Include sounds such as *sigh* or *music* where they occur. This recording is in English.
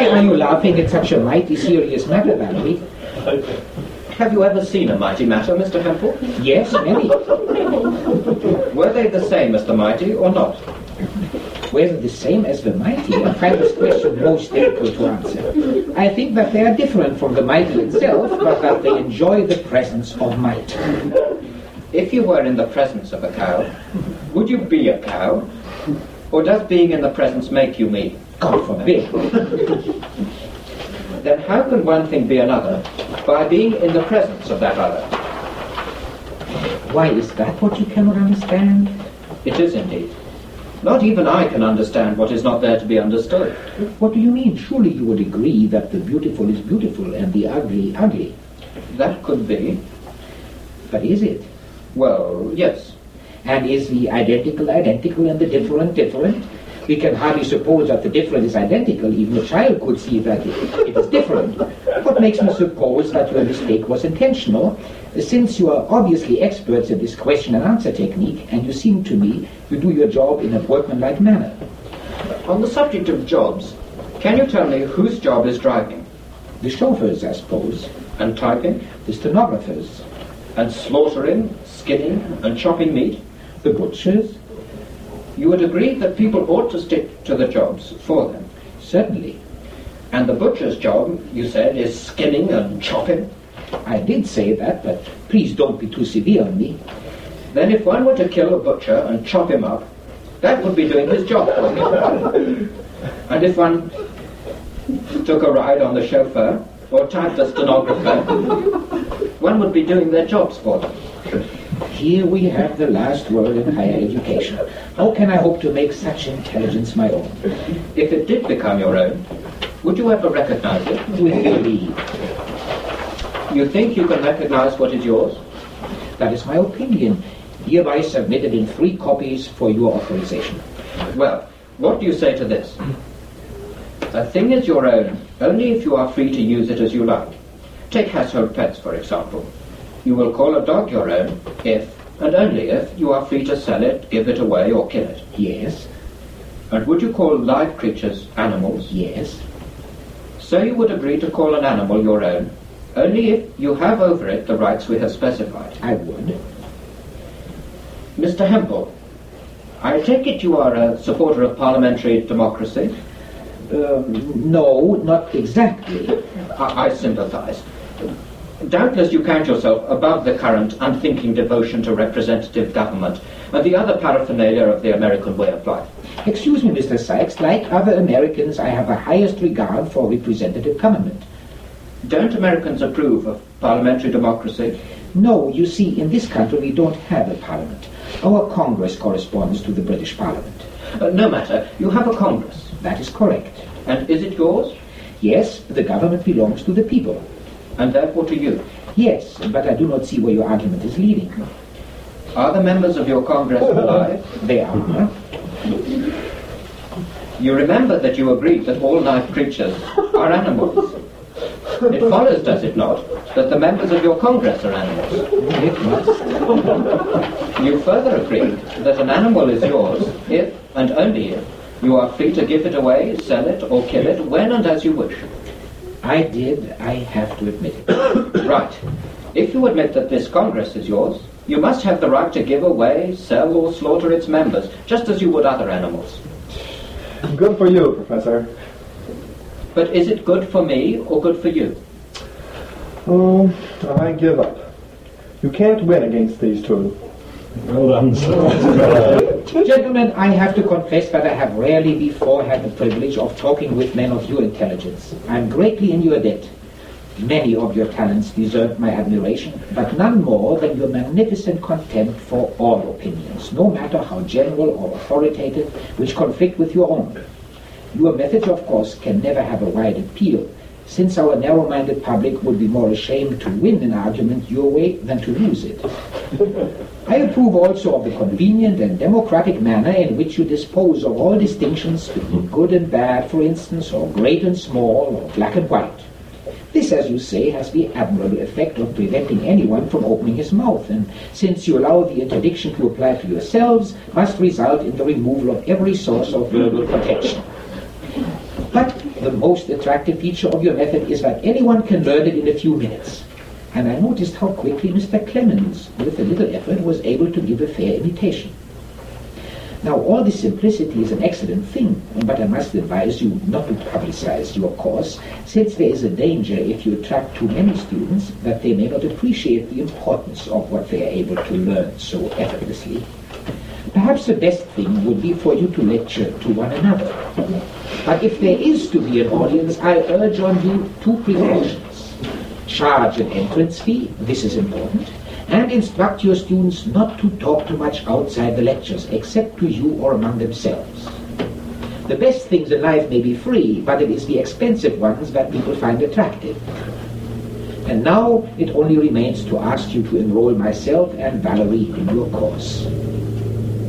Why are you laughing at such a mighty serious matter, Valerie? Have you ever seen a mighty matter, Mr. Hempel? Yes, many. Were they the same as the mighty or not? Whether the same as the mighty, I find this question most difficult to answer. I think that they are different from the mighty itself, but that they enjoy the presence of might. If you were in the presence of a cow, would you be a cow? Or does being in the presence make you me? God forbid. Then how can one thing be another by being in the presence of that other? Why, is that what you cannot understand? It is indeed. Not even I can understand what is not there to be understood. What do you mean? Surely you would agree that the beautiful is beautiful and the ugly ugly. That could be. But is it? Well, yes. And is the identical identical and the different different? We can hardly suppose that the difference is identical. Even a child could see that it, it is different. What makes me suppose that your mistake was intentional? Since you are obviously experts at this question and answer technique, and you seem to me to do your job in a workmanlike manner. On the subject of jobs, can you tell me whose job is driving? The chauffeurs, I suppose. And typing? The stenographers. And slaughtering, skinning, and chopping meat? The butchers. You would agree that people ought to stick to the jobs for them? Certainly. And the butcher's job, you said, is skinning and chopping? I did say that, but please don't be too severe on me. Then if one were to kill a butcher and chop him up, that would be doing his job for *laughs* and if one took a ride on the chauffeur or typed the stenographer, one would be doing their jobs for them. Here we have the last word in higher education. How can I hope to make such intelligence my own? If it did become your own, would you ever recognize it? With believe. You think you can recognize what is yours? That is my opinion, hereby submitted in three copies for your authorization. Well, what do you say to this? A thing is your own only if you are free to use it as you like. Take household pets, for example. You will call a dog your own if, and only if, you are free to sell it, give it away, or kill it. Yes. And would you call live creatures animals? Yes. So you would agree to call an animal your own only if you have over it the rights we have specified. I would. Mr. Hempel, I take it you are a supporter of parliamentary democracy? Um, no, not exactly. I, I sympathize. Doubtless you count yourself above the current unthinking devotion to representative government and the other paraphernalia of the American way of life. Excuse me, Mr. Sykes. Like other Americans, I have the highest regard for representative government. Don't Americans approve of parliamentary democracy? No, you see, in this country we don't have a parliament. Our Congress corresponds to the British Parliament. Uh, no matter. You have a Congress. That is correct. And is it yours? Yes, the government belongs to the people. And therefore to you? Yes, but I do not see where your argument is leading. Are the members of your Congress oh. alive? They are. You remember that you agreed that all live creatures are animals. It follows, does it not, that the members of your Congress are animals? It must. You further agreed that an animal is yours if, and only if, you are free to give it away, sell it, or kill it when and as you wish. I did, I have to admit it. *coughs* Right. If you admit that this Congress is yours, you must have the right to give away, sell, or slaughter its members, just as you would other animals. Good for you, Professor. But is it good for me or good for you? Oh, I give up. You can't win against these two. Well done. *laughs* Gentlemen, I have to confess that I have rarely before had the privilege of talking with men of your intelligence. I am greatly in your debt. Many of your talents deserve my admiration, but none more than your magnificent contempt for all opinions, no matter how general or authoritative, which conflict with your own. Your methods, of course, can never have a wide appeal, since our narrow-minded public would be more ashamed to win an argument your way than to lose it. I approve also of the convenient and democratic manner in which you dispose of all distinctions between good and bad, for instance, or great and small, or black and white. This, as you say, has the admirable effect of preventing anyone from opening his mouth, and since you allow the interdiction to apply to yourselves, must result in the removal of every source of verbal protection. But the most attractive feature of your method is that anyone can learn it in a few minutes. And I noticed how quickly Mr. Clemens, with a little effort, was able to give a fair imitation. Now, all this simplicity is an excellent thing, but I must advise you not to publicize your course, since there is a danger if you attract too many students that they may not appreciate the importance of what they are able to learn so effortlessly. Perhaps the best thing would be for you to lecture to one another. But if there is to be an audience, I urge on you two precautions. Charge an entrance fee, this is important, and instruct your students not to talk too much outside the lectures, except to you or among themselves. The best things in life may be free, but it is the expensive ones that people find attractive. And now it only remains to ask you to enroll myself and Valerie in your course.